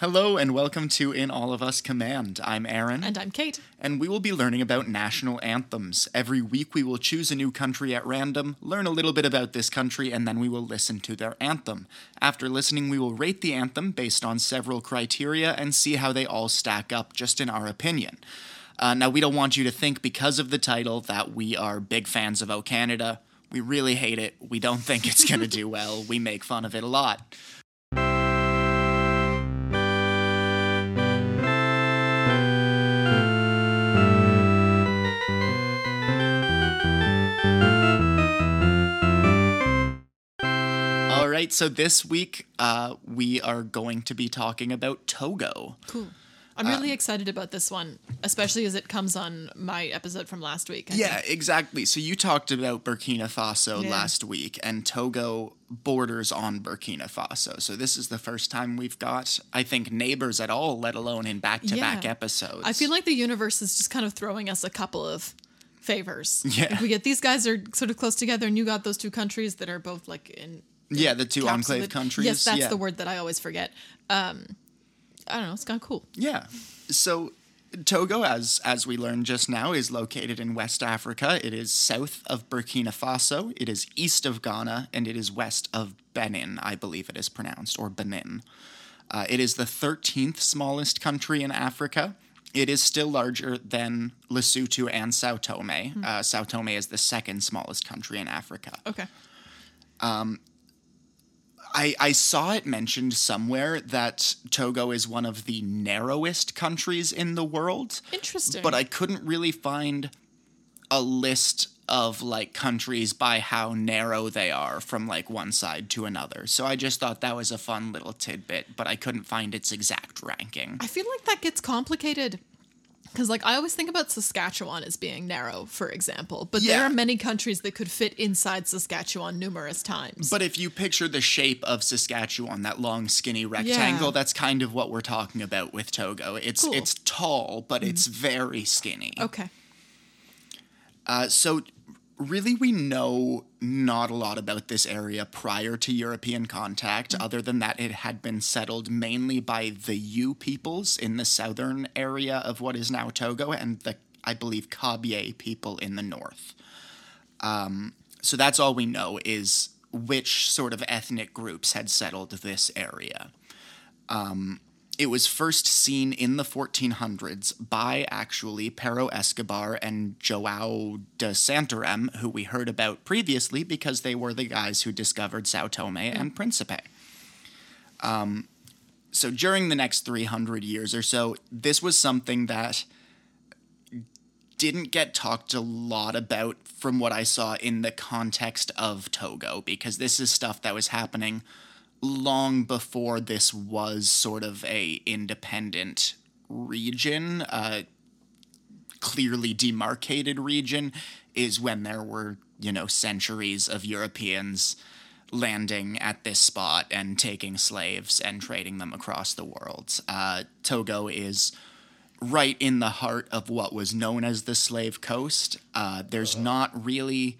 Hello and welcome to In All of Us Command. I'm Aaron. And I'm Kate. And we will be learning about national anthems. Every week we will choose a new country at random, learn a little bit about this country, and then we will listen to their anthem. After listening, we will rate the anthem based on several criteria and see how they all stack up, just in our opinion. Uh, now, we don't want you to think because of the title that we are big fans of O Canada. We really hate it. We don't think it's going to do well. We make fun of it a lot. Right, so this week uh, we are going to be talking about Togo. Cool. I'm really excited about this one, especially as it comes on my episode from last week. I Yeah, think. exactly. So you talked about Burkina Faso Yeah. last week, and Togo borders on Burkina Faso. So this is the first time we've got, I think, neighbors at all, let alone in back to back episodes. I feel like the universe is just kind of throwing us a couple of favors. Yeah. Like we get these guys are sort of close together, and you got those two countries that are both like in yeah, the two enclave countries. Yes, that's yeah. the word that I always forget. Um, I don't know. It's kind of cool. Yeah. So Togo, as as we learned just now, is located in West Africa. It is south of Burkina Faso. It is east of Ghana, and it is west of Benin. I believe it is pronounced or Benin. Uh, it is the thirteenth smallest country in Africa. It is still larger than Lesotho and Sao Tome. Uh, Sao Tome is the second smallest country in Africa. Okay. I, I saw it mentioned somewhere that Togo is one of the narrowest countries in the world. Interesting. But I couldn't really find a list of like countries by how narrow they are from like one side to another. So I just thought that was a fun little tidbit, but I couldn't find its exact ranking. I feel like that gets complicated because, like, I always think about Saskatchewan as being narrow, for example, but there are many countries that could fit inside Saskatchewan numerous times. But if you picture the shape of Saskatchewan, that long skinny rectangle, Yeah. that's kind of what we're talking about with Togo. It's Cool. it's tall, but it's very skinny. okay. Uh, so, really, we know not a lot about this area prior to European contact, other than that it had been settled mainly by the Ewe peoples in the southern area of what is now Togo and the, I believe, Kabye people in the north. Um, so, that's all we know is which sort of ethnic groups had settled this area. It was first seen in the 1400s by actually Pero Escobar and Joao de Santarem, who we heard about previously because they were the guys who discovered Sao Tome and Principe. Um, so during the next 300 years or so, this was something that didn't get talked a lot about from what I saw in the context of Togo, because this is stuff that was happening long before this was sort of a independent region, uh, clearly demarcated region, is when there were you know centuries of Europeans landing at this spot and taking slaves and trading them across the world. Uh, Togo is right in the heart of what was known as the Slave Coast. Uh, there's not really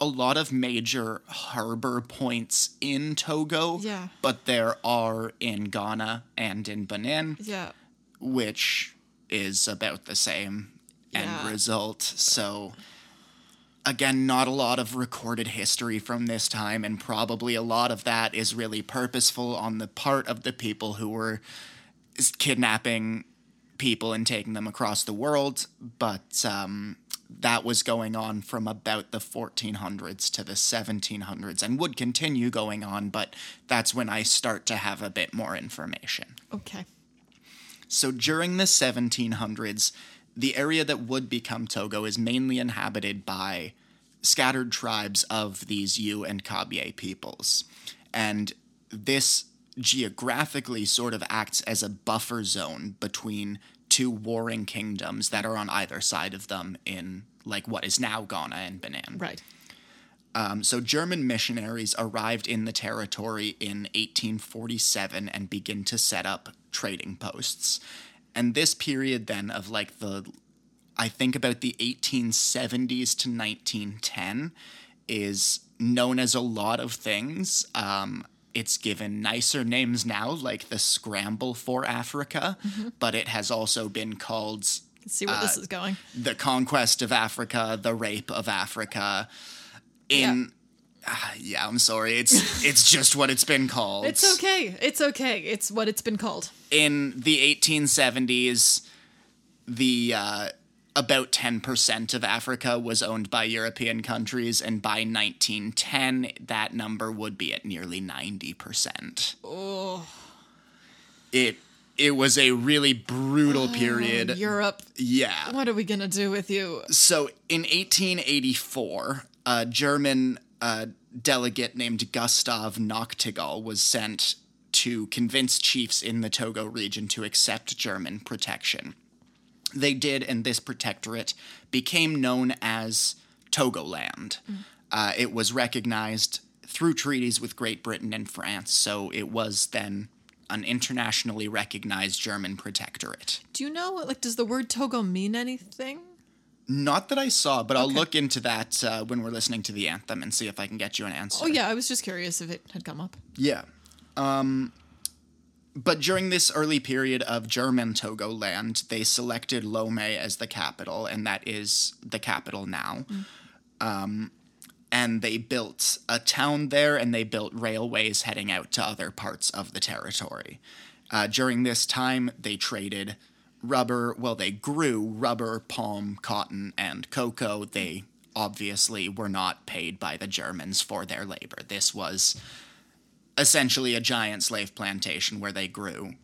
a lot of major harbor points in Togo, Yeah. but there are in Ghana and in Benin, Yeah. which is about the same Yeah. end result. So, again, not a lot of recorded history from this time, and probably a lot of that is really purposeful on the part of the people who were kidnapping people and taking them across the world. But um, that was going on from about the 1400s to the 1700s and would continue going on, but that's when I start to have a bit more information. Okay. So during the 1700s, the area that would become Togo is mainly inhabited by scattered tribes of these Ewe and Kabye peoples. And this geographically sort of acts as a buffer zone between two warring kingdoms that are on either side of them in like what is now Ghana and Benin. Right. Um, so German missionaries arrived in the territory in 1847 and begin to set up trading posts. And this period then of like the, I think about the 1870s to 1910 is known as a lot of things. Um, it's given nicer names now, like the Scramble for Africa, but it has also been called Let's see where this is going. the Conquest of Africa, the Rape of Africa. In Ah, yeah, I'm sorry. It's it's just what it's been called. It's okay. It's okay. It's what it's been called. in the 1870s, the uh, about 10% of Africa was owned by European countries, and by 1910, that number would be at nearly 90%. Oh, It it was a really brutal period. Europe. yeah. What are we gonna do with you? So in 1884, a German uh, delegate named Gustav Nachtigal was sent to convince chiefs in the Togo region to accept German protection. They did, and this protectorate became known as Togoland. Uh, it was recognized through treaties with Great Britain and France, so it was then an internationally recognized German protectorate. Do you know like does the word Togo mean anything? Not that I saw, but I'll look into that uh, when we're listening to the anthem and see if I can get you an answer. Oh yeah, I was just curious if it had come up. Yeah. Um, but during this early period of German Togoland, they selected Lome as the capital, and that is the capital now. Um, and they built a town there, and they built railways heading out to other parts of the territory. Uh, during this time, they traded rubber. Well, they grew rubber, palm, cotton, and cocoa. They obviously were not paid by the Germans for their labor. This was essentially a giant slave plantation where they grew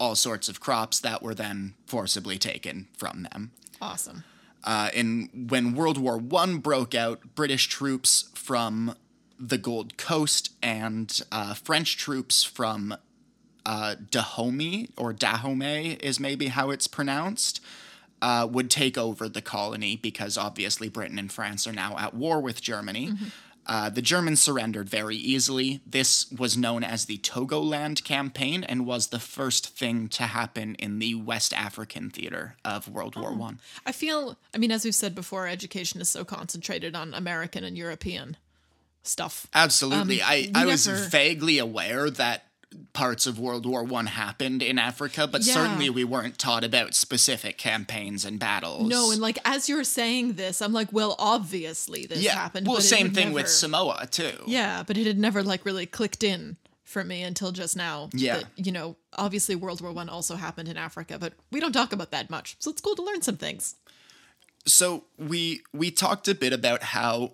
all sorts of crops that were then forcibly taken from them. Awesome. Uh, and when World War One broke out, British troops from the Gold Coast and uh, French troops from uh, Dahomey or Dahomey is maybe how it's pronounced. Uh, would take over the colony because obviously Britain and France are now at war with Germany. Uh, the Germans surrendered very easily. This was known as the Togoland Campaign and was the first thing to happen in the West African theater of World War One. I feel I mean, as we've said before, education is so concentrated on American and European stuff. Absolutely. Um, I, I was vaguely aware that parts of World War One happened in Africa, but Yeah. certainly we weren't taught about specific campaigns and battles. No, and like as you're saying this, I'm like, well, obviously this yeah. happened. well, same thing with Samoa too. Yeah, but it had never like really clicked in for me until just now. Yeah. that, you know, obviously World War One also happened in Africa, but we don't talk about that much. So it's cool to learn some things. So we we talked a bit about how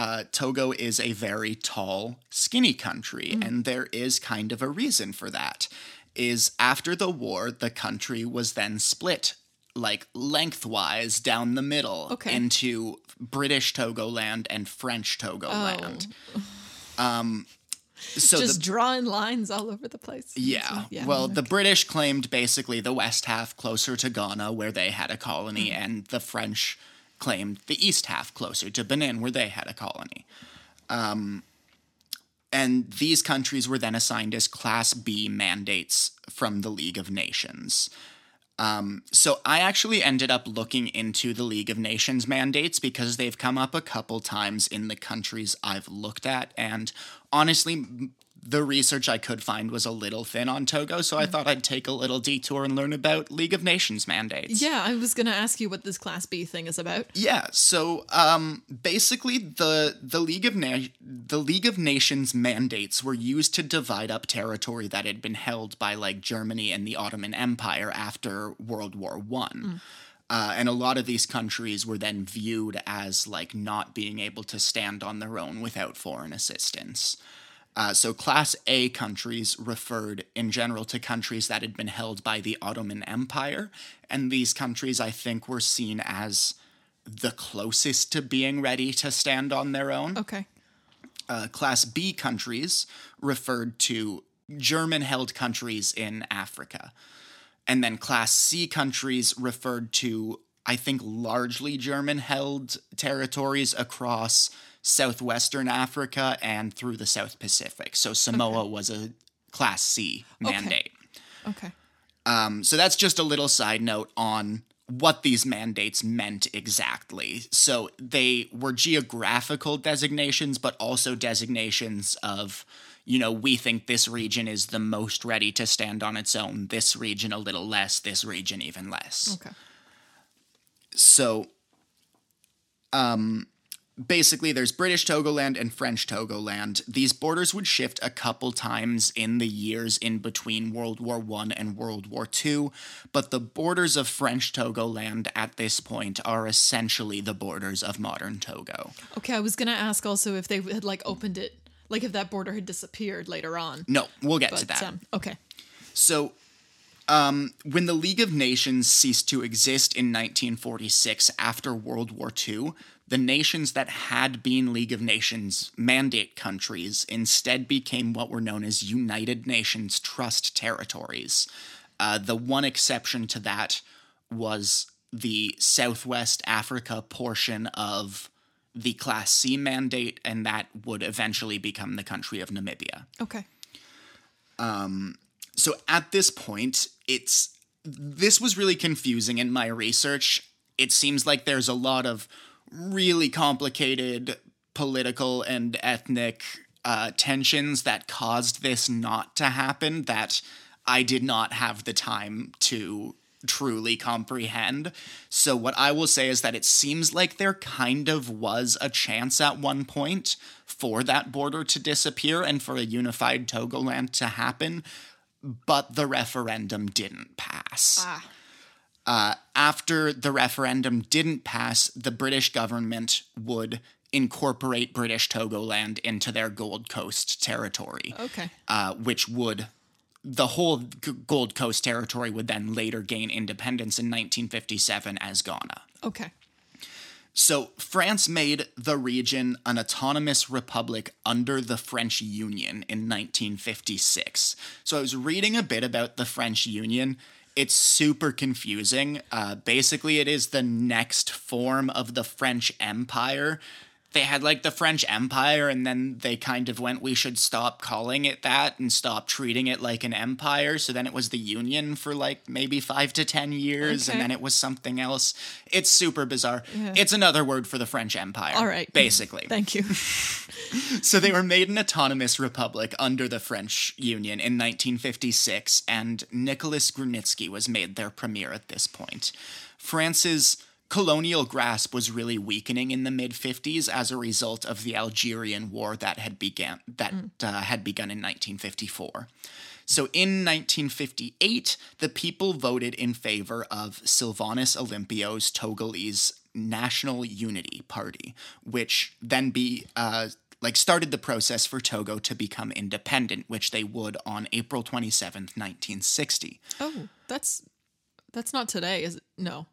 uh, Togo is a very tall, skinny country, Mm. and there is kind of a reason for that. Is after the war, the country was then split like lengthwise down the middle Okay. into British Togoland and French Togoland. Um, so Oh. Just the drawing lines all over the place. yeah. Yeah, Well, okay. the British claimed basically the west half closer to Ghana, where they had a colony, Hmm. and the French claimed the east half closer to Benin, where they had a colony. Um, and these countries were then assigned as Class B mandates from the League of Nations. Um, so I actually ended up looking into the League of Nations mandates because they've come up a couple times in the countries I've looked at, and honestly, the research I could find was a little thin on Togo, so I thought I'd take a little detour and learn about League of Nations mandates. Yeah, I was gonna ask you what this Class B thing is about. Yeah, so um, basically the the League of Na- the League of Nations mandates were used to divide up territory that had been held by like Germany and the Ottoman Empire after World War One. Uh, and a lot of these countries were then viewed as like not being able to stand on their own without foreign assistance. Uh, so, Class A countries referred in general to countries that had been held by the Ottoman Empire. And these countries, I think, were seen as the closest to being ready to stand on their own. Okay. Uh, Class B countries referred to German held countries in Africa. And then Class C countries referred to, I think, largely German held territories across southwestern Africa and through the South Pacific. So Samoa was a Class C mandate. Okay. Um, so that's just a little side note on what these mandates meant exactly. So they were geographical designations, but also designations of, you know, we think this region is the most ready to stand on its own, this region a little less, this region even less. Okay. So, um, basically, there's British Togoland and French Togoland. These borders would shift a couple times in the years in between World War One and World War Two, but the borders of French Togoland at this point are essentially the borders of modern Togo. Okay, I was gonna ask also if they had like opened it, like if that border had disappeared later on. No, we'll get But to that. um, okay. So, um, when the League of Nations ceased to exist in 1946 after World War II, the nations that had been League of Nations mandate countries instead became what were known as United Nations Trust Territories. Uh, the one exception to that was the Southwest Africa portion of the Class C mandate, and that would eventually become the country of Namibia Okay. Um, so at this point it's this was really confusing in my research it seems like there's a lot of really complicated political and ethnic uh, tensions that caused this not to happen that i did not have the time to truly comprehend so what i will say is that it seems like there kind of was a chance at one point for that border to disappear and for a unified togoland to happen but the referendum didn't pass. Ah. Uh, after the referendum didn't pass, the British government would incorporate British Togoland into their Gold Coast territory, Okay. uh, which would. The whole G- Gold Coast territory would then later gain independence in 1957 as Ghana. Okay. So, France made the region an autonomous republic under the French Union in 1956. So, I was reading a bit about the French Union. It's super confusing. Uh, basically, it is the next form of the French Empire. They had like the French Empire, and then they kind of went, we should stop calling it that and stop treating it like an empire. So then it was the Union for like maybe five to 10 years, and then it was something else. It's super bizarre. It's another word for the French Empire. All right. Basically. Thank you. So they were made an autonomous republic under the French Union in 1956, and Nicholas Grunitzky was made their premier at this point. France's colonial grasp was really weakening in the mid 50s as a result of the Algerian War that had began that uh, had begun in 1954. So in 1958, the people voted in favor of Sylvanus Olympio's Togolese National Unity Party, which then be uh, like started the process for Togo to become independent, which they would on April 27th, 1960. Oh, that's that's not today, is it? No.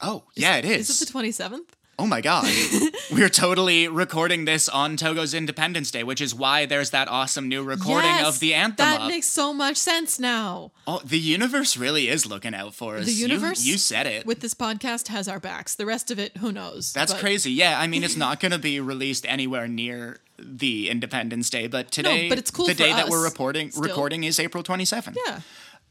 Oh, yeah, it is. Is it the twenty seventh? Oh my god. We're totally recording this on Togo's Independence Day, which is why there's that awesome new recording of the anthem That up. makes so much sense now. oh, the universe really is looking out for us. The universe You, said it. With this podcast has our backs. The rest of it, who knows? That's But- crazy. Yeah, I mean, it's not going to be released anywhere near the Independence Day, but today, but it's cool the day that we're us, reporting still. recording is April 27th. Yeah.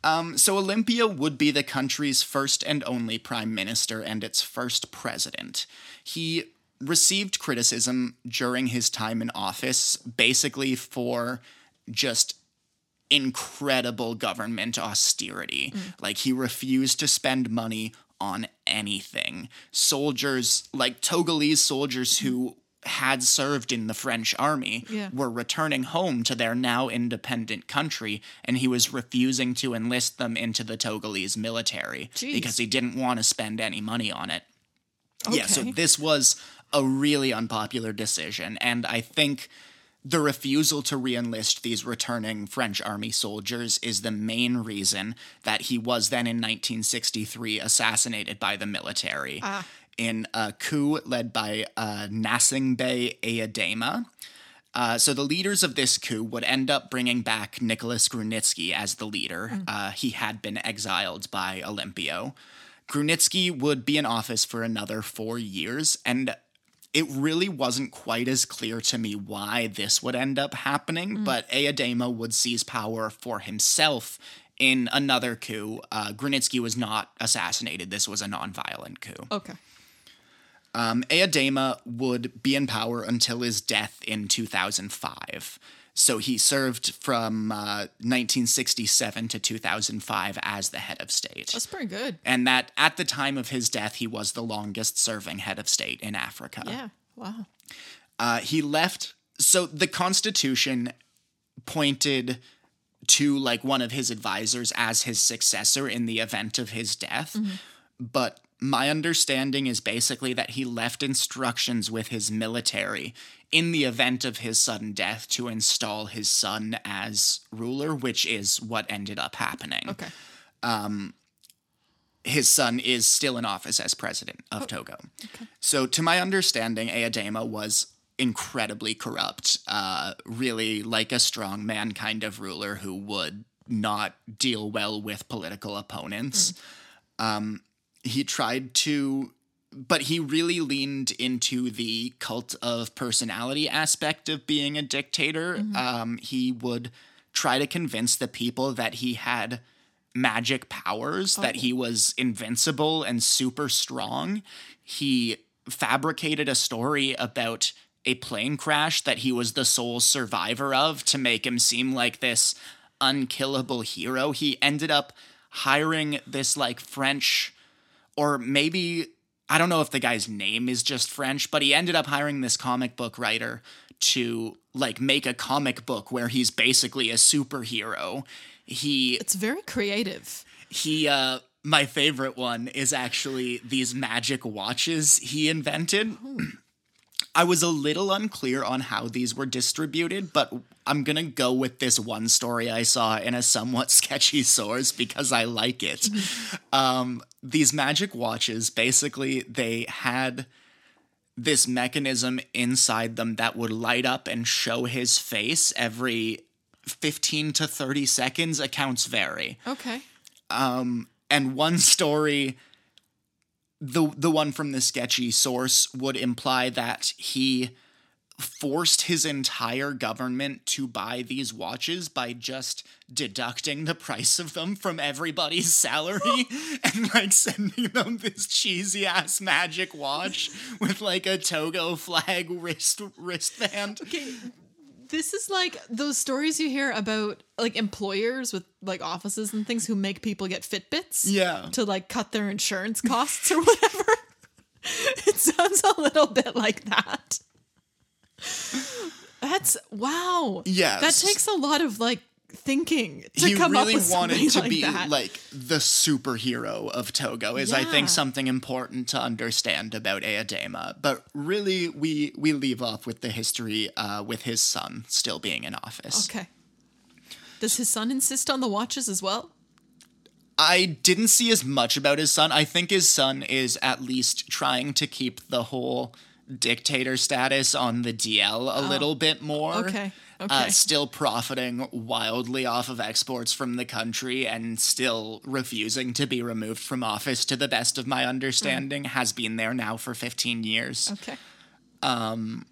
Um, so Olympio would be the country's first and only prime minister and its first president. He received criticism during his time in office, basically for just incredible government austerity. Like he refused to spend money on anything. Soldiers, like Togolese soldiers who had served in the French army, Yeah. were returning home to their now independent country, and he was refusing to enlist them into the Togolese military Jeez. because he didn't want to spend any money on it. Yeah, so this was a really unpopular decision, and I think the refusal to reenlist these returning French army soldiers is the main reason that he was then in 1963 assassinated by the military Ah. In a coup led by uh, Gnassingbe Eyadema. Uh, so the leaders of this coup would end up bringing back Nicholas Grunitzky as the leader. Uh, he had been exiled by Olympio. Grunitzky would be in office for another four years, and it really wasn't quite as clear to me why this would end up happening, but Eyadema would seize power for himself in another coup. Uh, Grunitzky was not assassinated. This was a nonviolent coup. Okay. Um, would be in power until his death in 2005. So he served from uh, 1967 to 2005 as the head of state. That's pretty good. And that at the time of his death, he was the longest serving head of state in Africa. Yeah. Wow. Uh, he left. So the Constitution pointed to like one of his advisors as his successor in the event of his death. But my understanding is basically that he left instructions with his military in the event of his sudden death to install his son as ruler, which is what ended up happening. Okay. Um, His son is still in office as president of Togo. Okay. So, to my understanding, Eyadema was incredibly corrupt, uh, really like a strong man kind of ruler who would not deal well with political opponents. Um, he tried to, but he really leaned into the cult of personality aspect of being a dictator. Um, he would try to convince the people that he had magic powers, that he was invincible and super strong. He fabricated a story about a plane crash that he was the sole survivor of to make him seem like this unkillable hero. He ended up hiring this like French or maybe I don't know if the guy's name is just French, but he ended up hiring this comic book writer to like make a comic book where he's basically a superhero. He It's very creative. he uh my favorite one is actually these magic watches he invented. I was a little unclear on how these were distributed, but I'm going to go with this one story I saw in a somewhat sketchy source because I like it. um, these magic watches basically they had this mechanism inside them that would light up and show his face every 15 to 30 seconds accounts vary Okay. and one story the the one from the sketchy source would imply that he forced his entire government to buy these watches by just deducting the price of them from everybody's salary and like sending them this cheesy ass magic watch with like a Togo flag wrist wristband. Okay. This is like those stories you hear about like employers with like offices and things who make people get Fitbits. Yeah. To like cut their insurance costs or whatever. it sounds a little bit like that. That's wow. Yes. That takes a lot of like thinking to he come really up with wanted to like be that. like the superhero of Togo is I think something important to understand about Eyadema. But really we we leave off with the history uh, with his son still being in office. okay. Does his son insist on the watches as well? I didn't see as much about his son. I think his son is at least trying to keep the whole dictator status on the DL a little bit more. Oh. Okay, Uh, okay. still profiting wildly off of exports from the country and still refusing to be removed from office, to the best of my understanding, has been there now for 15 years. Okay. Um,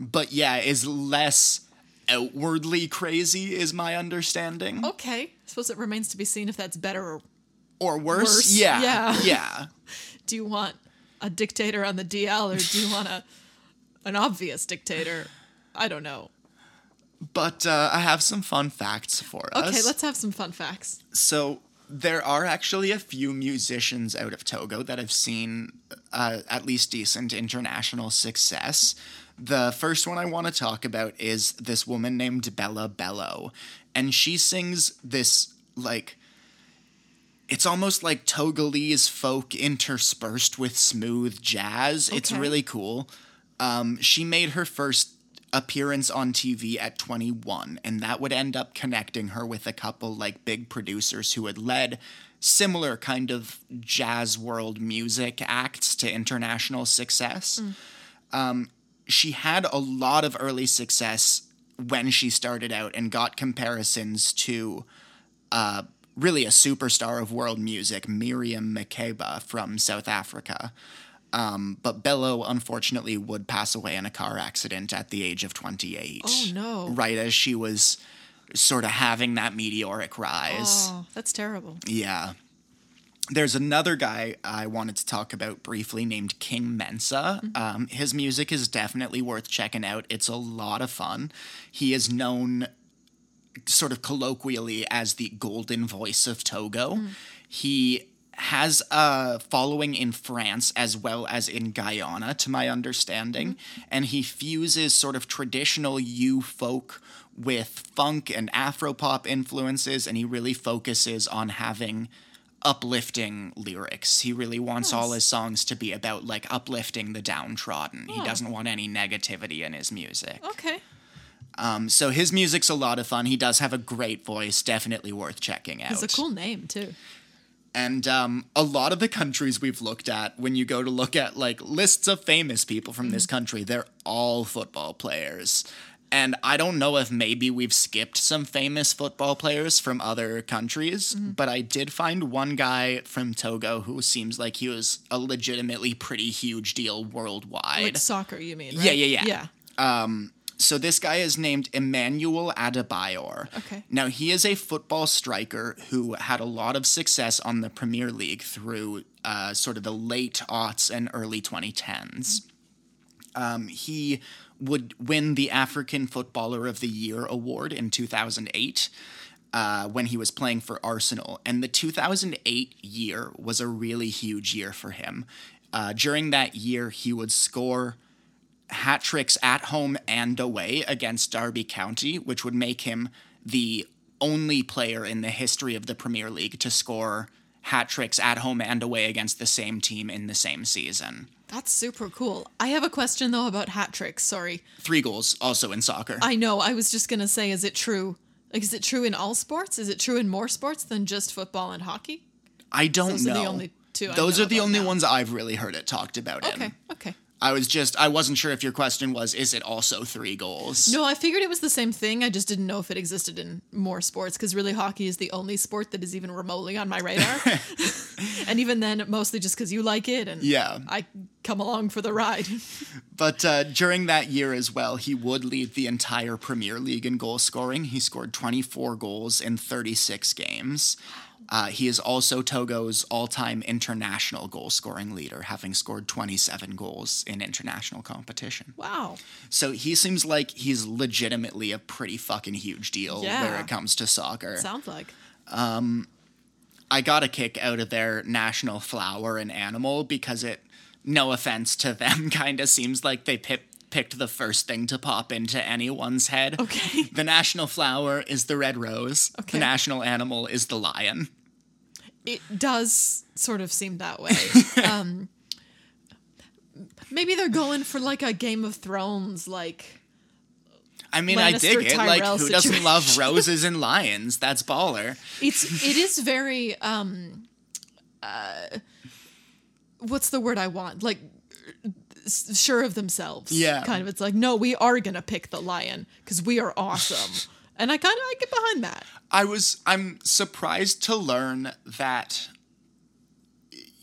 but yeah, is less outwardly crazy, is my understanding. Okay. I suppose it remains to be seen if that's better or Or worse. Worse, Yeah. yeah. Yeah. do you want a dictator on the DL or do you want a an obvious dictator? I don't know. But uh, I have some fun facts for us. Okay, let's have some fun facts. So there are actually a few musicians out of Togo that have seen uh, at least decent international success. The first one I want to talk about is this woman named Bella Bello, and she sings this like it's almost like Togolese folk interspersed with smooth jazz. It's really cool. Um, she made her first appearance on TV at 21, and that would end up connecting her with a couple like big producers who had led similar kind of jazz world music acts to international success. Um, she had a lot of early success when she started out and got comparisons to uh, really a superstar of world music, Miriam Makeba from South Africa. Um, but Bello unfortunately would pass away in a car accident at the age of 28. Oh, no. Right as she was sort of having that meteoric rise. Oh, that's terrible. Yeah. there's another guy I wanted to talk about briefly named King Mensah. Um, his music is definitely worth checking out. It's a lot of fun. He is known sort of colloquially as the golden voice of Togo. Mm. He has a following in France as well as in Guyana, to my understanding, mm-hmm. and he fuses sort of traditional Ewe folk with funk and Afropop influences, and he really focuses on having uplifting lyrics. He really wants all his songs to be about like uplifting the downtrodden. He doesn't want any negativity in his music. Okay. Um, so his music's a lot of fun. He does have a great voice, definitely worth checking out. It's a cool name too. And um, a lot of the countries we've looked at, when you go to look at like lists of famous people from this country, they're all football players. And I don't know if maybe we've skipped some famous football players from other countries, but I did find one guy from Togo who seems like he was a legitimately pretty huge deal worldwide. Like soccer, you mean? Yeah, right? yeah, yeah. Yeah. So this guy is named Emmanuel Adebayor. Okay. Now he is a football striker who had a lot of success on the Premier League through uh, sort of the late aughts and early 2010s. Um, he would win the African Footballer of the Year award in 2008 uh, when he was playing for Arsenal. And the 2008 year was a really huge year for him. Uh, during that year, he would score hat tricks at home and away against Derby County, which would make him the only player in the history of the Premier League to score hat tricks at home and away against the same team in the same season. That's super cool. I have a question though about hat tricks. Sorry. Three goals also in soccer. I know. I was just gonna say, is it true? Like, is it true in all sports? Is it true in more sports than just football and hockey? I don't Those are know. the only two Those are the only ones I've really heard it talked about Okay. in. Okay. I was just I wasn't sure if your question was is it also three goals? No, I figured it was the same thing. I just didn't know if it existed in more sports because really hockey is the only sport that is even remotely on my radar. and even then, mostly just because you like it and Yeah. I come along for the ride. But uh, during that year as well, he would lead the entire Premier League in goal scoring. He scored 24 goals in 36 games. Uh, he is also Togo's all time international goal scoring leader, having scored 27 goals in international competition. wow. So he seems like he's legitimately a pretty fucking huge deal Yeah. where it comes to soccer. Sounds like. I got a kick out of their national flower and animal because it, no offense to them, kind of seems like they pip, picked the first thing to pop into anyone's head. Okay. The national flower is the red rose. Okay. The national animal is the lion. It does sort of seem that way. um, maybe they're going for like a Game of Thrones, like. I mean, I dig Lannister it. Like, who doesn't love roses and lions? That's baller. It's it is very um uh what's the word I want? Like sure of themselves. Yeah. Kind of it's like no, we are going to pick the lion cuz we are awesome. and I kind of I get behind that. I was I'm surprised to learn that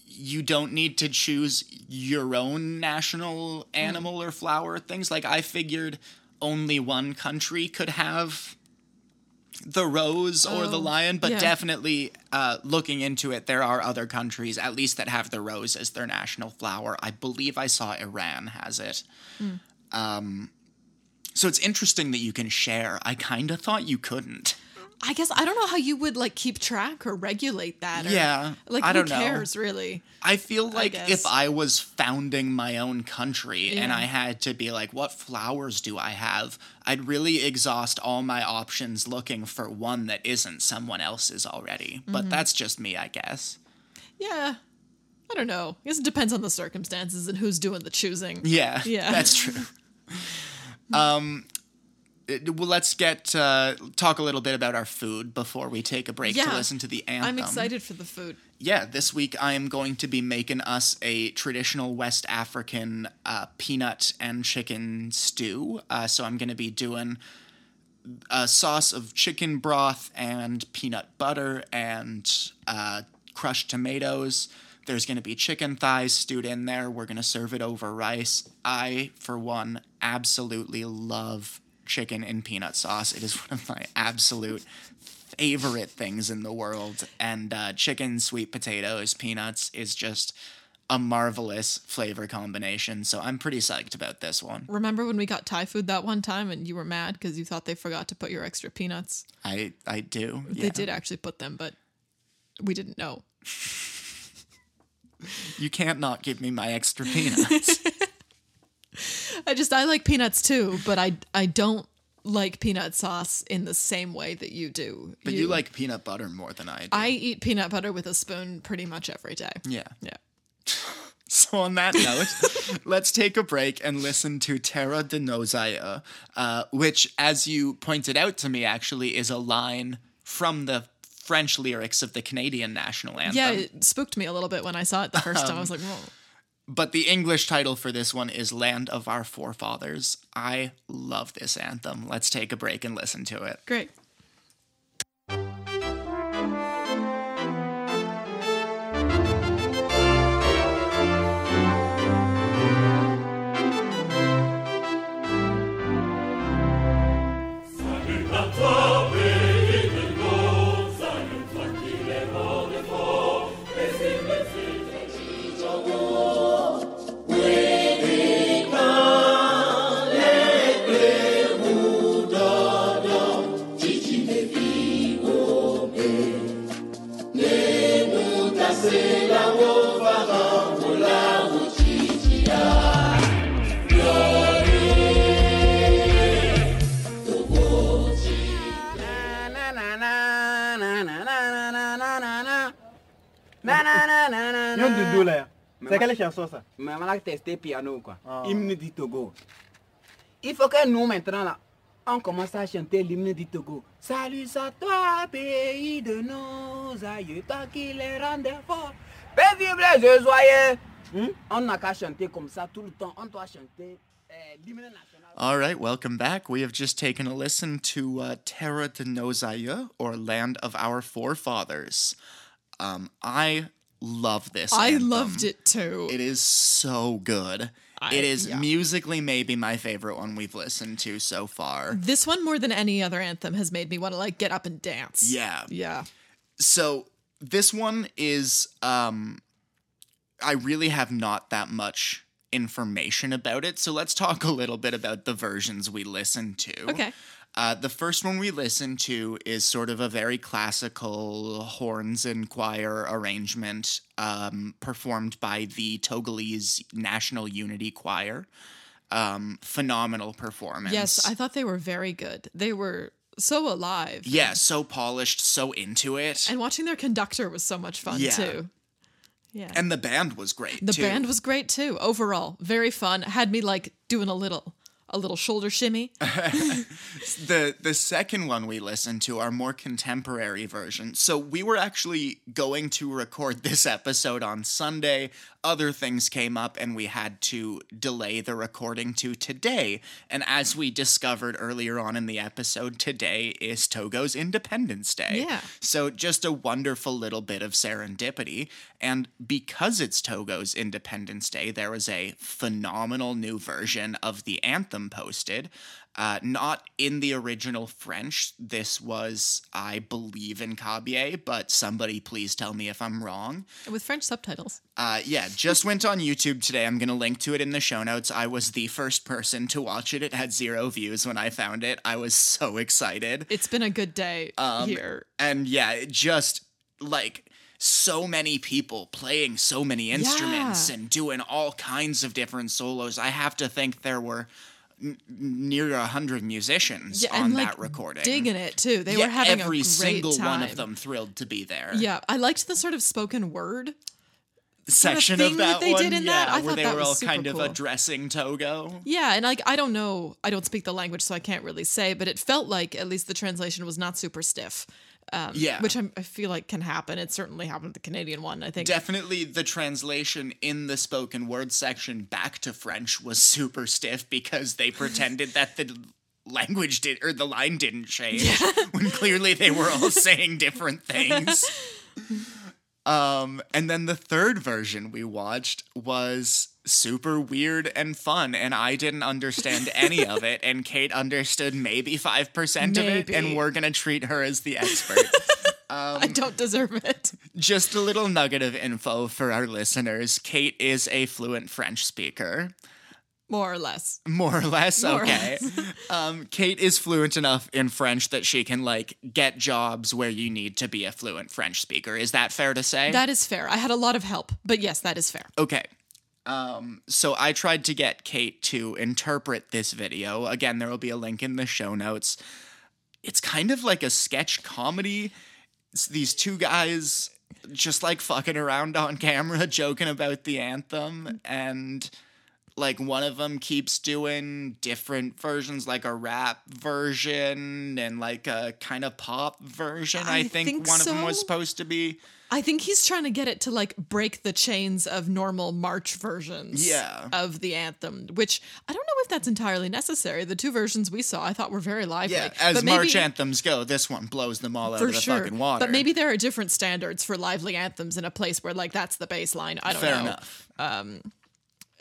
you don't need to choose your own national animal or flower things. Like I figured only one country could have the rose or the Oh, lion but yeah. definitely uh, looking into it there are other countries at least that have the rose as their national flower. I believe i saw iran has it. Um, so it's interesting that you can share i kind of thought you couldn't I guess I don't know how you would like keep track or regulate that or Yeah, like I who don't know. cares really? I feel like guess. if I was founding my own country and I had to be like, what flowers do I have? I'd really exhaust all my options looking for one that isn't someone else's already. Mm-hmm. But that's just me, I guess. Yeah. I don't know. I guess it depends on the circumstances and who's doing the choosing. Yeah, Yeah. that's true. um, well, let's get uh, talk a little bit about our food before we take a break to listen to the anthem. I'm excited for the food. yeah, this week I am going to be making us a traditional West African uh, peanut and chicken stew. Uh, so I'm going to be doing a sauce of chicken broth and peanut butter and uh, crushed tomatoes. There's going to be chicken thighs stewed in there. We're going to serve it over rice. I, for one, absolutely love chicken in peanut sauce. It is one of my absolute favorite things in the world, and uh, chicken, sweet potatoes, peanuts is just a marvelous flavor combination. So I'm pretty psyched about this one. Remember when we got Thai food that one time and you were mad because you thought they forgot to put your extra peanuts? I I do. They yeah. did actually put them, but we didn't know. You can't not give me my extra peanuts. I just I like peanuts too, but I I don't like peanut sauce in the same way that you do. but you like peanut butter more than I do. I eat peanut butter with a spoon pretty much every day. yeah. Yeah. So on that note, let's take a break and listen to Terre de nos aïeux, uh, which, as you pointed out to me, actually is a line from the French lyrics of the Canadian national anthem. Yeah, it spooked me a little bit when I saw it the first time. I was like, um, whoa. But the English title for this one is Land of Our Forefathers. I love this anthem. Let's take a break and listen to it. Great. Quelle chanson ça Mais on a testé piano quoi. Ah. Hymne du Togo. Il faut que nous maintenant là, on commence à chanter l'hymne du Togo. Salut à toi, pays de nos aïeux, toi qui les rendais forts. Paisibles et joyeux. Hmm? On n'a qu'à chanter comme ça tout le temps. On doit chanter euh, l'hymne national. All right, welcome back. We have just taken a listen to uh, Terre de nos aïeux, or Land of Our Forefathers. Um, I love this. I anthem. loved it too. It is so good. I- it is yeah. musically maybe my favorite one we've listened to so far. this one more than any other anthem has made me want to like get up and dance. Yeah. Yeah. So this one is um I really have not that much information about it. So let's talk a little bit about the versions we listened to. Okay. Uh, the first one we listened to is sort of a very classical horns and choir arrangement um, performed by the Togolese National Unity Choir. Um, phenomenal performance. Yes, I thought they were very good. They were so alive. yeah, so polished, so into it. And watching their conductor was so much fun Yeah. too. Yeah. And the band was great. the too. band was great too. Overall, very fun. Had me like doing a little a little shoulder shimmy. the the second one we listened to our more contemporary version so we were actually going to record this episode on sunday. Other things came up and we had to delay the recording to today. And as we discovered earlier on in the episode today is togo's independence day. Yeah. so just a wonderful little bit of serendipity and because it's togo's independence day there was a phenomenal new version of the anthem posted uh, not in the original French. This was, I believe, in Kabyé, but somebody please tell me if I'm wrong. with French subtitles. Uh, yeah, just went on YouTube today. I'm going to link to it in the show notes. I was the first person to watch it. It had zero views when I found it. I was so excited. It's been a good day Um, here. And yeah, it just like so many people playing so many instruments Yeah. and doing all kinds of different solos. I have to think there were n- near a hundred musicians Yeah, on like that recording. digging it too. They yeah, were having every single time. one of them thrilled to be there. Yeah, I liked the sort of spoken word. section thing of that that, they one, did in yeah, that, I where thought they were all kind of addressing Togo. Yeah, and like I don't know, I don't speak the language, so I can't really say, but it felt like at least the translation was not super stiff. Um, Yeah. which I'm, I feel like can happen. It certainly happened with the Canadian one. I think. Definitely the translation in the spoken word section back to French was super stiff because they pretended that the language did or the line didn't change when clearly they were all saying different things. Um, and then the third version we watched was super weird and fun, and I didn't understand any of it, and Kate understood maybe 5% of it, and we're gonna treat her as the expert. I don't deserve it. Just a little nugget of info for our listeners Kate is a fluent French speaker. More or less. More or less, More or okay. um, Kate is fluent enough in French that she can like get jobs where you need to be a fluent French speaker. Is that fair to say? That is fair. I had a lot of help, but yes, that is fair. okay. Um, so I tried to get Kate to interpret this video. Again, there will be a link in the show notes. It's kind of like a sketch comedy. It's these two guys just like fucking around on camera, joking about the anthem, and like one of them keeps doing different versions, like a rap version and like a kind of pop version. I, I think, think one of them was supposed to be. I think he's trying to get it to like break the chains of normal march versions Yeah. of the anthem, which I don't know if that's entirely necessary. The two versions we saw I thought were very lively. Yeah, as but maybe, march anthems go, this one blows them all out of the sure. fucking water. But maybe there are different standards for lively anthems in a place where like that's the baseline. I don't fair know. enough.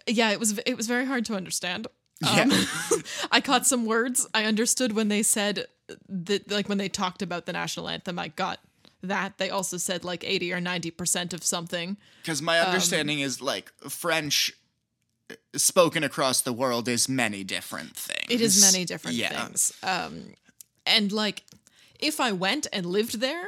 Yeah, it was it was very hard to understand. Yeah. Um, I caught some words. I understood when they said that, like when they talked about the national anthem. I got that. They also said like eighty or ninety percent of something. Because um, my understanding is like French uh, spoken across the world is many different things. It is many different Yeah. things. Um, and like, if I went and lived there,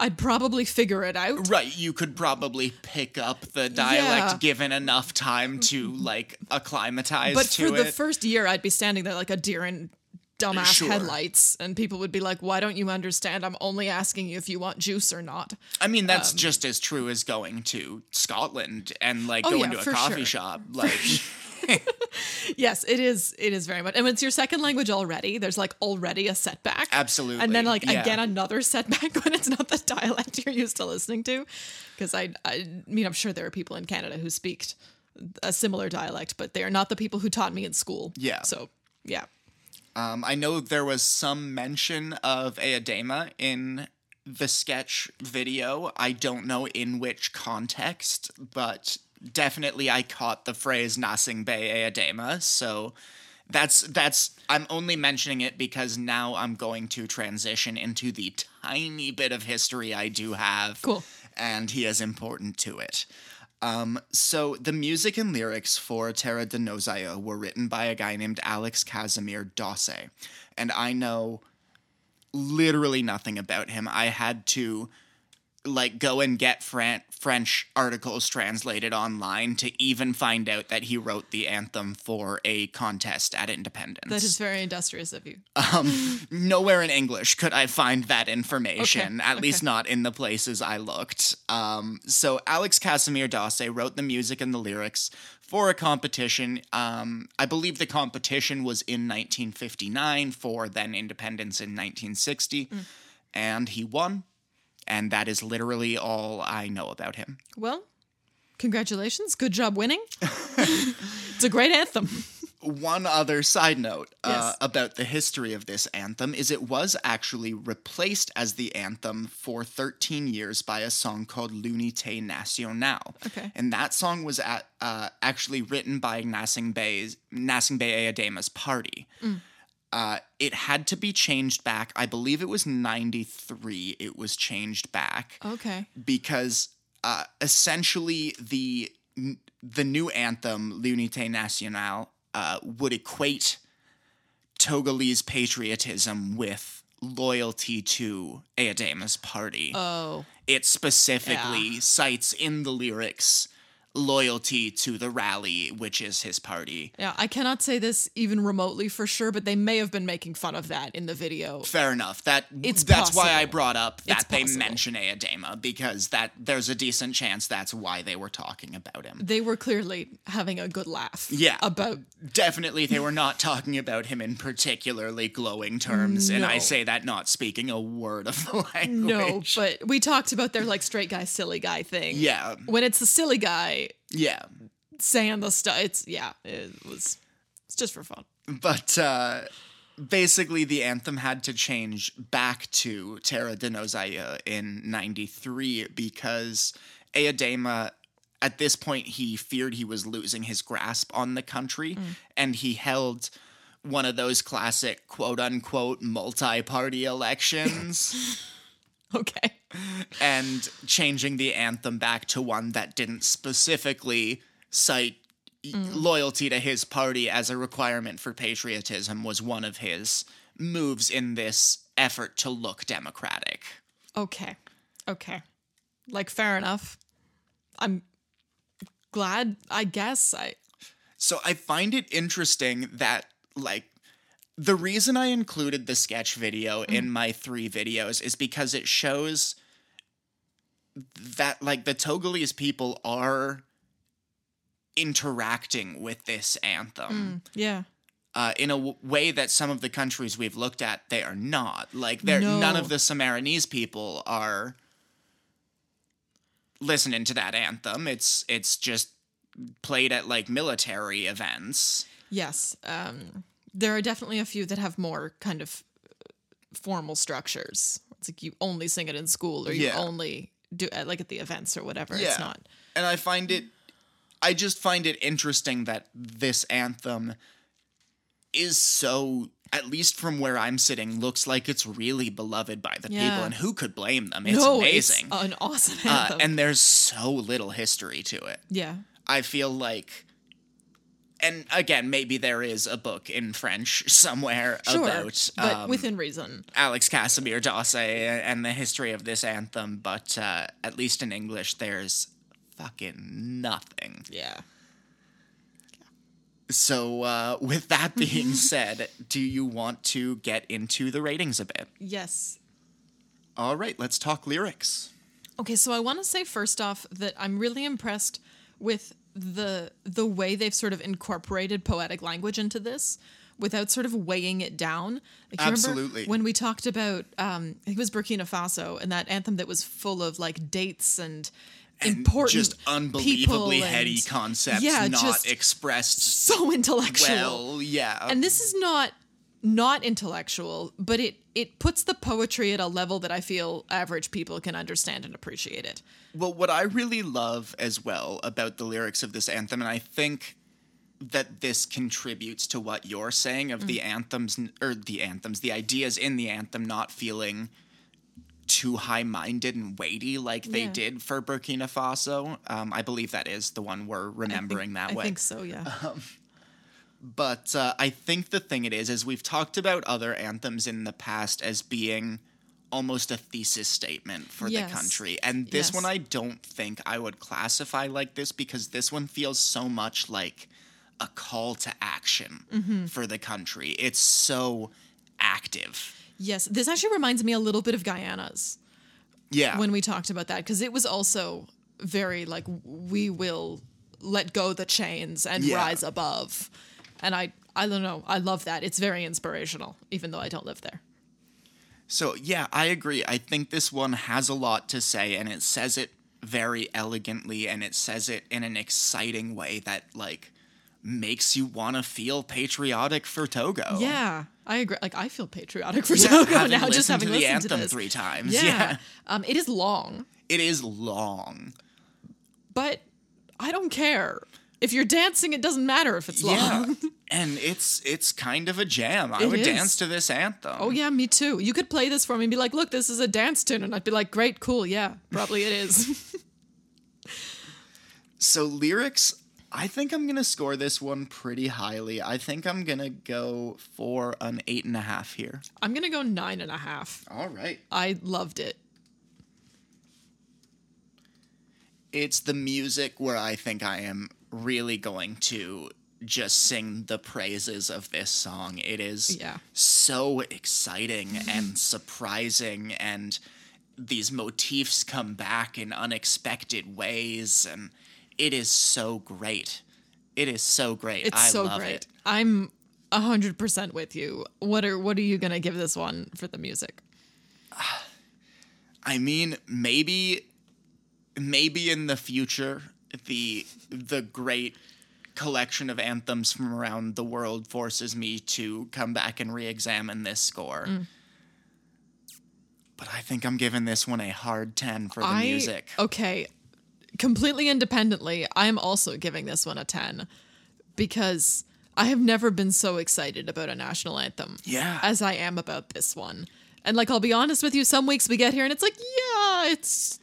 I'd probably figure it out. Right, you could probably pick up the dialect Yeah. given enough time to like acclimatize But for it. the first year, I'd be standing there like a deer in dumbass Sure. headlights, and people would be like, "Why don't you understand? I'm only asking you if you want juice or not." I mean, that's just as true as going to Scotland and like um, Oh, going yeah, to a coffee sure. shop. Like, Yes, it is. It is very much. And when it's your second language already, there's like already a setback. Absolutely, And then like yeah. again another setback when it's not the dialect you're used to listening to. Because I, I mean, I'm sure there are people in Canada who speak a similar dialect, but they are not the people who taught me in school. Yeah. So yeah. Um, I know there was some mention of Eyadema in the sketch video. I don't know in which context, but definitely I caught the phrase Nasing Bay Eyadema. So that's that's I'm only mentioning it because now I'm going to transition into the tiny bit of history I do have. Cool. And he is important to it. Um, so the music and lyrics for Terre de nos aïeux were written by a guy named Alex Casimir Dosseh. And I know literally nothing about him. I had to like go and get Fran- French articles translated online to even find out that he wrote the anthem for a contest at Independence. That is very industrious of you. Nowhere in English could I find that information, Okay, at least not in the places I looked. Um, so Alex Casimir Dosseh wrote the music and the lyrics for a competition. Um, I believe the competition was in 1959 for then Independence in 1960, Mm. and he won. And that is literally all I know about him. Well, congratulations. Good job winning. it's a great anthem. One other side note uh, Yes. about the history of this anthem is it was actually replaced as the anthem for 13 years by a song called L'Unité Nationale. Okay. And that song was at, uh, actually written by Gnassingbe's Nasing Bey Eyadema's party. Uh, it had to be changed back. I believe it was 93 it was changed back Okay. because uh, essentially the the new anthem L'Unité Nationale uh, would equate Togolese patriotism with loyalty to Eyadema's party. Oh. it specifically Yeah. cites in the lyrics loyalty to the rally, which is his party. Yeah, I cannot say this even remotely for sure, but they may have been making fun of that in the video. Fair enough. That It's that's why I brought up that It's they possible. mention Eyadema because that there's a decent chance that's why they were talking about him. They were clearly having a good laugh. Yeah. About Definitely, they were not talking about him in particularly glowing terms, and I say that not speaking a word of the language. no, but we talked about their like straight guy, silly guy thing. yeah, When it's the silly guy yeah. saying the stuff, it's yeah, it was. It's just for fun. But uh, basically, the anthem had to change back to Terre de nos aïeux in '93 because Eyadema at this point he feared he was losing his grasp on the country and he held one of those classic quote unquote multi-party elections Okay. and changing the anthem back to one that didn't specifically cite y- mm. loyalty to his party as a requirement for patriotism was one of his moves in this effort to look democratic. Okay. Okay. Like fair enough. I'm glad, I guess. I So I find it interesting that like the reason I included the sketch video in my three videos is because it shows that like the Togolese people are interacting with this anthem yeah. uh, in a w- way that some of the countries we've looked at they are not. Like they're none of the Sammarinese people are listening to that anthem. It's it's just played at like military events. Yes. Um there are definitely a few that have more kind of uh, formal structures. It's like you only sing it in school or you Yeah. only do it like at the events or whatever. It's not. And I find it I just find it interesting that this anthem is so at least from where I'm sitting looks like it's really beloved by the people and who could blame them? It's no, amazing. It's an awesome uh, anthem. and there's so little history to it. yeah. I feel like and again, maybe there is a book in French somewhere Sure. about but um, within reason. Alex Casimir Dosseh and the history of this anthem, but uh, at least in English, there's fucking nothing. Yeah. So, uh, with that being said, do you want to get into the ratings a bit? Yes. All right, let's talk lyrics. Okay, so I want to say first off that I'm really impressed with the the way they've sort of incorporated poetic language into this without sort of weighing it down. Like, Absolutely. When we talked about um I think it was Burkina Faso and that anthem that was full of like dates and, important Just unbelievably heady and- concepts yeah, not expressed so intellectual. well. Yeah. and this is not not intellectual, but it it puts the poetry at a level that I feel average people can understand and appreciate it. Well, what I really love as well about the lyrics of this anthem, and I think that this contributes to what you're saying of Mm. the anthems or the anthems, the ideas in the anthem not feeling too high-minded and weighty like they Yeah. did for Burkina Faso. Um, I believe that is the one we're remembering that way. I think so, yeah. But uh, I think the thing it is is we've talked about other anthems in the past as being almost a thesis statement for Yes. the country, and this Yes. one I don't think I would classify like this because this one feels so much like a call to action Mm-hmm. for the country. It's so active. Yes, this actually reminds me a little bit of Guyana's Yeah. when we talked about that because it was also very like we will let go the chains and Yeah. rise above, and I I don't know I love that it's very inspirational even though I don't live there. So, yeah, I agree. I think this one has a lot to say, and it says it very elegantly, and it says it in an exciting way that, like, makes you want to feel patriotic for Togo. Yeah, I agree. Like I feel patriotic for Yeah, Togo now just having to the listened anthem to this. three times. Yeah, Yeah. Um, it is long, It is long. but I don't care. If you're dancing, it doesn't matter if it's long. Yeah. and it's it's kind of a jam. I It would is. dance to this anthem. Oh yeah, me too. You could play this for me and be like, "Look, this is a dance tune," and I'd be like, "Great, cool, yeah, probably it is." So lyrics, I think I'm gonna score this one pretty highly. I think I'm gonna go for an eight and a half here. I'm gonna go nine and a half. All right. I loved it. it's the music where I think I am really going to just sing the praises of this song. It is Yeah. so exciting and surprising and these motifs come back in unexpected ways and it is so great. It is so great. It's I so love great. it. I'm a hundred percent with you. What are what are you gonna give this one for the music? I mean, maybe maybe in the future the the great collection of anthems from around the world forces me to come back and re-examine this score. Mm. But I think I'm giving this one a hard 10 for the I music. okay. completely independently, I am also giving this one a 10 because I have never been so excited about a national anthem Yeah. as I am about this one. And like I'll be honest with you, some weeks we get here and it's like, yeah, it's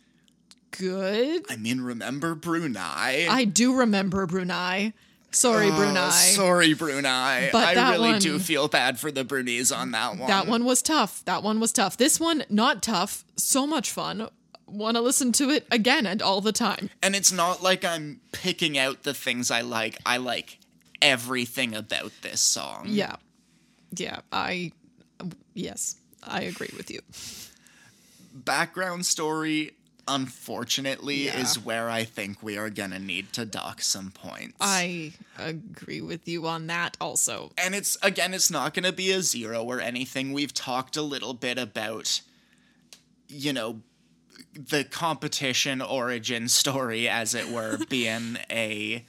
good. I mean, remember Brunei? I do remember Brunei. Sorry, Oh, Brunei. Sorry, Brunei. But I really do feel bad for the Brunese on that one. That one was tough. That one was tough. This one, not tough. So much fun. Want to listen to it again and all the time. And it's not like I'm picking out the things I like. I like everything about this song. Yeah. Yeah. I, yes, I agree with you. Background story, unfortunately, Yeah. is where I think we are going to need to dock some points. I agree with you on that also. and it's again it's not going to be a zero or anything we've talked a little bit about you know the competition origin story as it were being a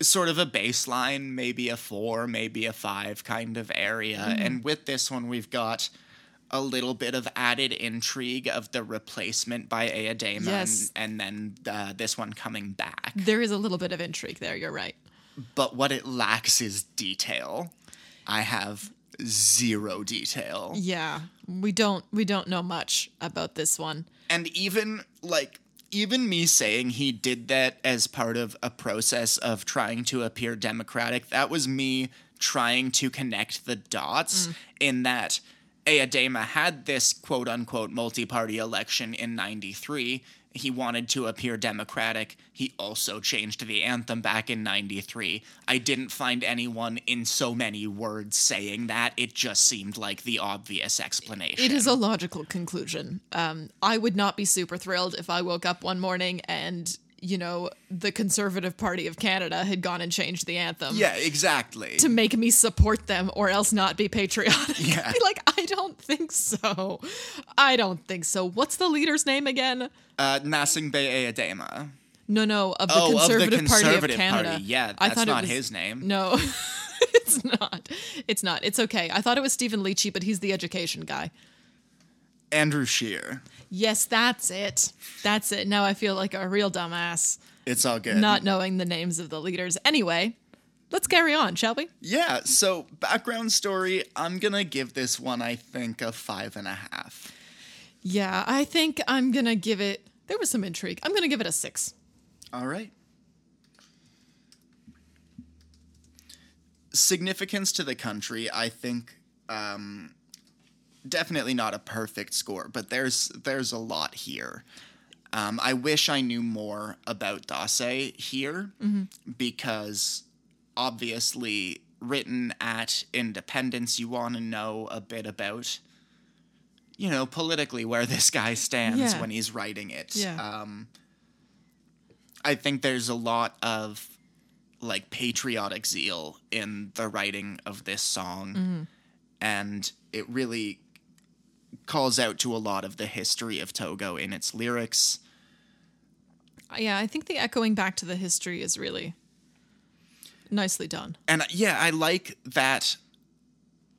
sort of a baseline maybe a 4 maybe a 5 kind of area mm-hmm. and with this one we've got a little bit of added intrigue of the replacement by Eyadema Yes. and, and then uh, this one coming back There is a little bit of intrigue there. You're right. but what it lacks is detail. I have zero detail. Yeah. We don't we don't know much about this one. And even like even me saying he did that as part of a process of trying to appear democratic, that was me trying to connect the dots in that Eyadema had this quote unquote multi party election in 93. He wanted to appear democratic. He also changed the anthem back in 93. I didn't find anyone in so many words saying that. It just seemed like the obvious explanation. It is a logical conclusion. Um, I would not be super thrilled if I woke up one morning and, you know, the Conservative Party of Canada had gone and changed the anthem. Yeah, exactly. To make me support them or else not be patriotic. Yeah. be like, I don't think so. I don't think so. What's the leader's name again? Uh, Nasing Bay Eyadema. No, no, of the Oh, of the Conservative Party of Canada. Party. Yeah, I that's thought it not was- his name. No, it's not. It's not. It's okay. I thought it was Stephen Lecce, but he's the education guy. Andrew Scheer. Yes, that's it. That's it. Now I feel like a real dumbass It's all good. not knowing the names of the leaders. Anyway, let's carry on, shall we? yeah, so background story, I'm gonna give this one, I think, a five and a half. Yeah, I think I'm gonna give it. There was some intrigue. I'm gonna give it a six. All right. Significance to the country, I think um, definitely not a perfect score, but there's there's a lot here. Um, I wish I knew more about Dosseh here because obviously written at Independence, you want to know a bit about you know politically where this guy stands Yeah. when he's writing it. Yeah. Um, I think there's a lot of like patriotic zeal in the writing of this song, and it really calls out to a lot of the history of Togo in its lyrics. Yeah, I think the echoing back to the history is really nicely done. And uh, yeah, I like that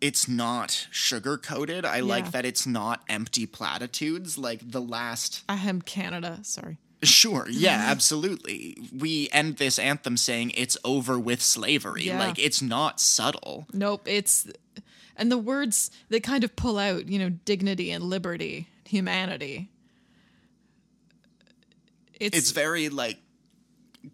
it's not sugar coated. I Yeah. like that it's not empty platitudes like the last Ahem, Canada. Sorry. Sure, yeah, absolutely. We end this anthem saying it's over with slavery. Yeah. Like it's not subtle. Nope. It's and the words that kind of pull out, you know, dignity and liberty, humanity. It's, It's very like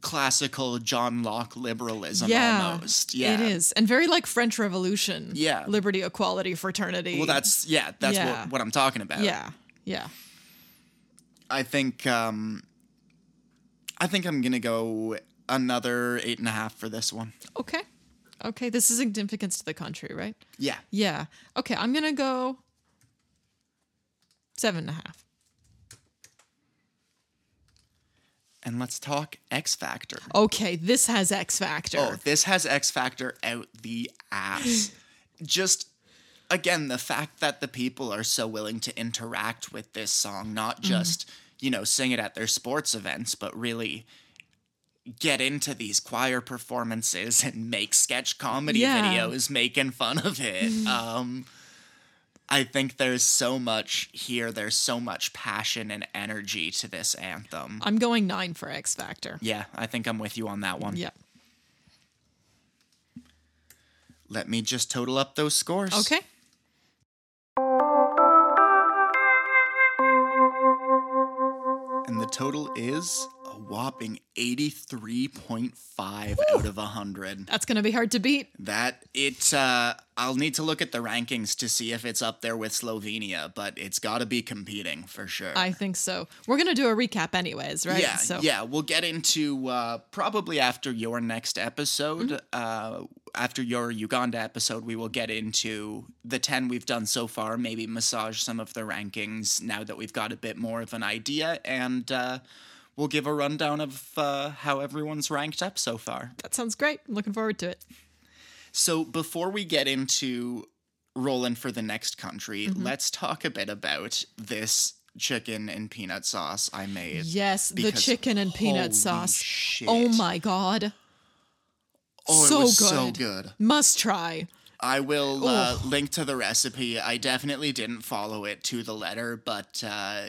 classical John Locke liberalism yeah, almost. Yeah. it is, and very like French Revolution. Yeah. liberty, equality, fraternity. Well, that's yeah, that's Yeah. what, what I'm talking about. yeah, yeah. I think um I think I'm gonna go another eight and a half for this one. Okay, okay. This is significance to the country, right? Yeah. Yeah. Okay, I'm gonna go seven and a half. And let's talk X Factor. Okay, this has X Factor. Oh, this has X Factor out the ass. Just again, the fact that the people are so willing to interact with this song, not mm-hmm. just, you know, sing it at their sports events, but really get into these choir performances and make sketch comedy Yeah. videos making fun of it. Um I think there's so much here. There's so much passion and energy to this anthem. I'm going nine for X Factor. Yeah, I think I'm with you on that one. Yeah. Let me just total up those scores. Okay. And the total is whopping 83.5 out of 100. That's going to be hard to beat. That it uh I'll need to look at the rankings to see if it's up there with Slovenia, but it's got to be competing for sure. I think so. We're going to do a recap anyways, right? Yeah, So yeah, we'll get into uh, probably after your next episode. Mm-hmm. Uh, after your Uganda episode, we will get into the ten we've done so far. Maybe massage some of the rankings now that we've got a bit more of an idea, and uh, we'll give a rundown of uh, how everyone's ranked up so far. that sounds great. I'm looking forward to it. So before we get into rolling for the next country, Mm-hmm. let's talk a bit about this chicken and peanut sauce I made. Yes, the chicken and peanut sauce. shit. Oh my god. Oh, so good. so good. Must try. I will uh, link to the recipe. I definitely didn't follow it to the letter, but uh,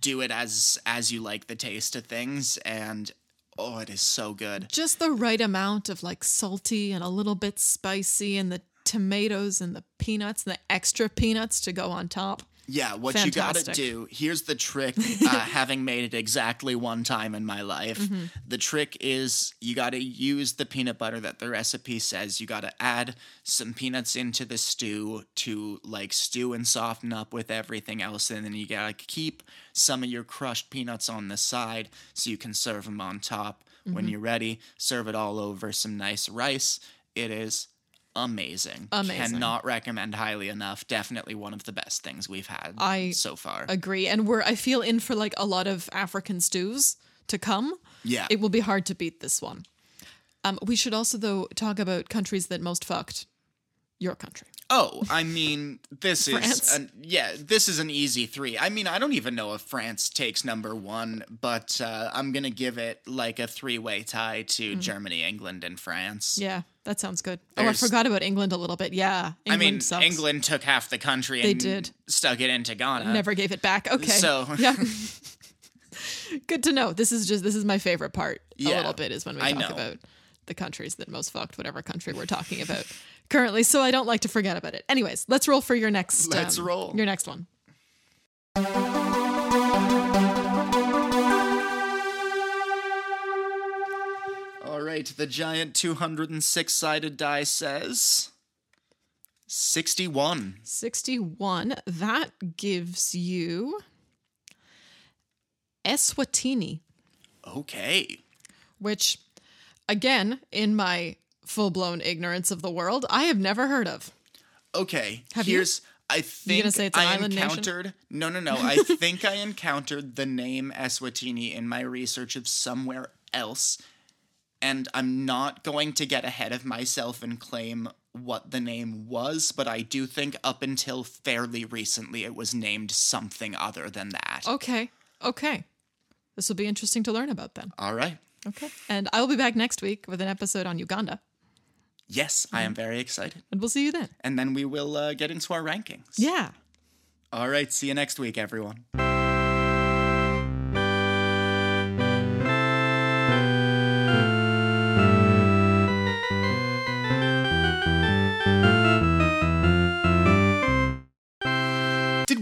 do it as as you like the taste of things, and oh, it is so good. Just the right amount of like salty and a little bit spicy and the tomatoes and the peanuts and the extra peanuts to go on top. Yeah, what you gotta do. Here's the trick. Uh, having made it exactly one time in my life, Mm-hmm. the trick is you gotta use the peanut butter that the recipe says. You gotta add some peanuts into the stew to like stew and soften up with everything else, and then you gotta keep some of your crushed peanuts on the side so you can serve them on top. Mm-hmm. When you're ready, serve it all over some nice rice. It is amazing. Amazing. Cannot recommend highly enough. Definitely one of the best things we've had I so far. Agree. And we're I feel in for like a lot of African stews to come. yeah. It will be hard to beat this one. Um, we should also though talk about countries that most fucked your country. oh, I mean, this is an, yeah, this is an easy three. I mean, I don't even know if France takes number one, but uh, I'm gonna give it like a three-way tie to Germany, England, and France. Yeah, that sounds good. oh, I forgot about England a little bit. Yeah, England I mean, sucks. England took half the country They and did. stuck it into Ghana. never gave it back. Okay, So- yeah, good to know. This is just this is my favorite part. A little bit is when we I talk know. about the countries that most fucked whatever country we're talking about currently. So I don't like to forget about it. Anyways, let's roll for your next. Let's um, roll. your next one. Right, the giant 206 sided die says 61. 61. That gives you Eswatini, Okay. which, again, in my full blown ignorance of the world, I have never heard of. Okay. Have you? I think gonna say it's an I island nation? encountered no no no. I think I encountered the name Eswatini in my research of somewhere else. And I'm not going to get ahead of myself and claim what the name was, but I do think up until fairly recently it was named something other than that. Okay. Okay. This will be interesting to learn about then. All right. Okay. And I will be back next week with an episode on Uganda, Yes, I am very excited. and we'll see you then. And then we will uh, get into our rankings. Yeah. All right. See you next week, everyone.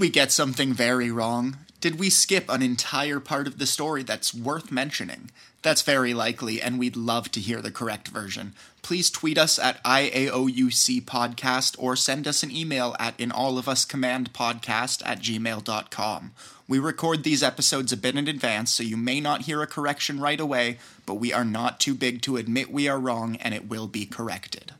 Did we get something very wrong? Did we skip an entire part of the story that's worth mentioning? That's very likely, and we'd love to hear the correct version. Please tweet us at IAOUC Podcast or send us an email at inallofuscommandpodcast at gmail.com. We record these episodes a bit in advance, so you may not hear a correction right away, but we are not too big to admit we are wrong, and it will be corrected.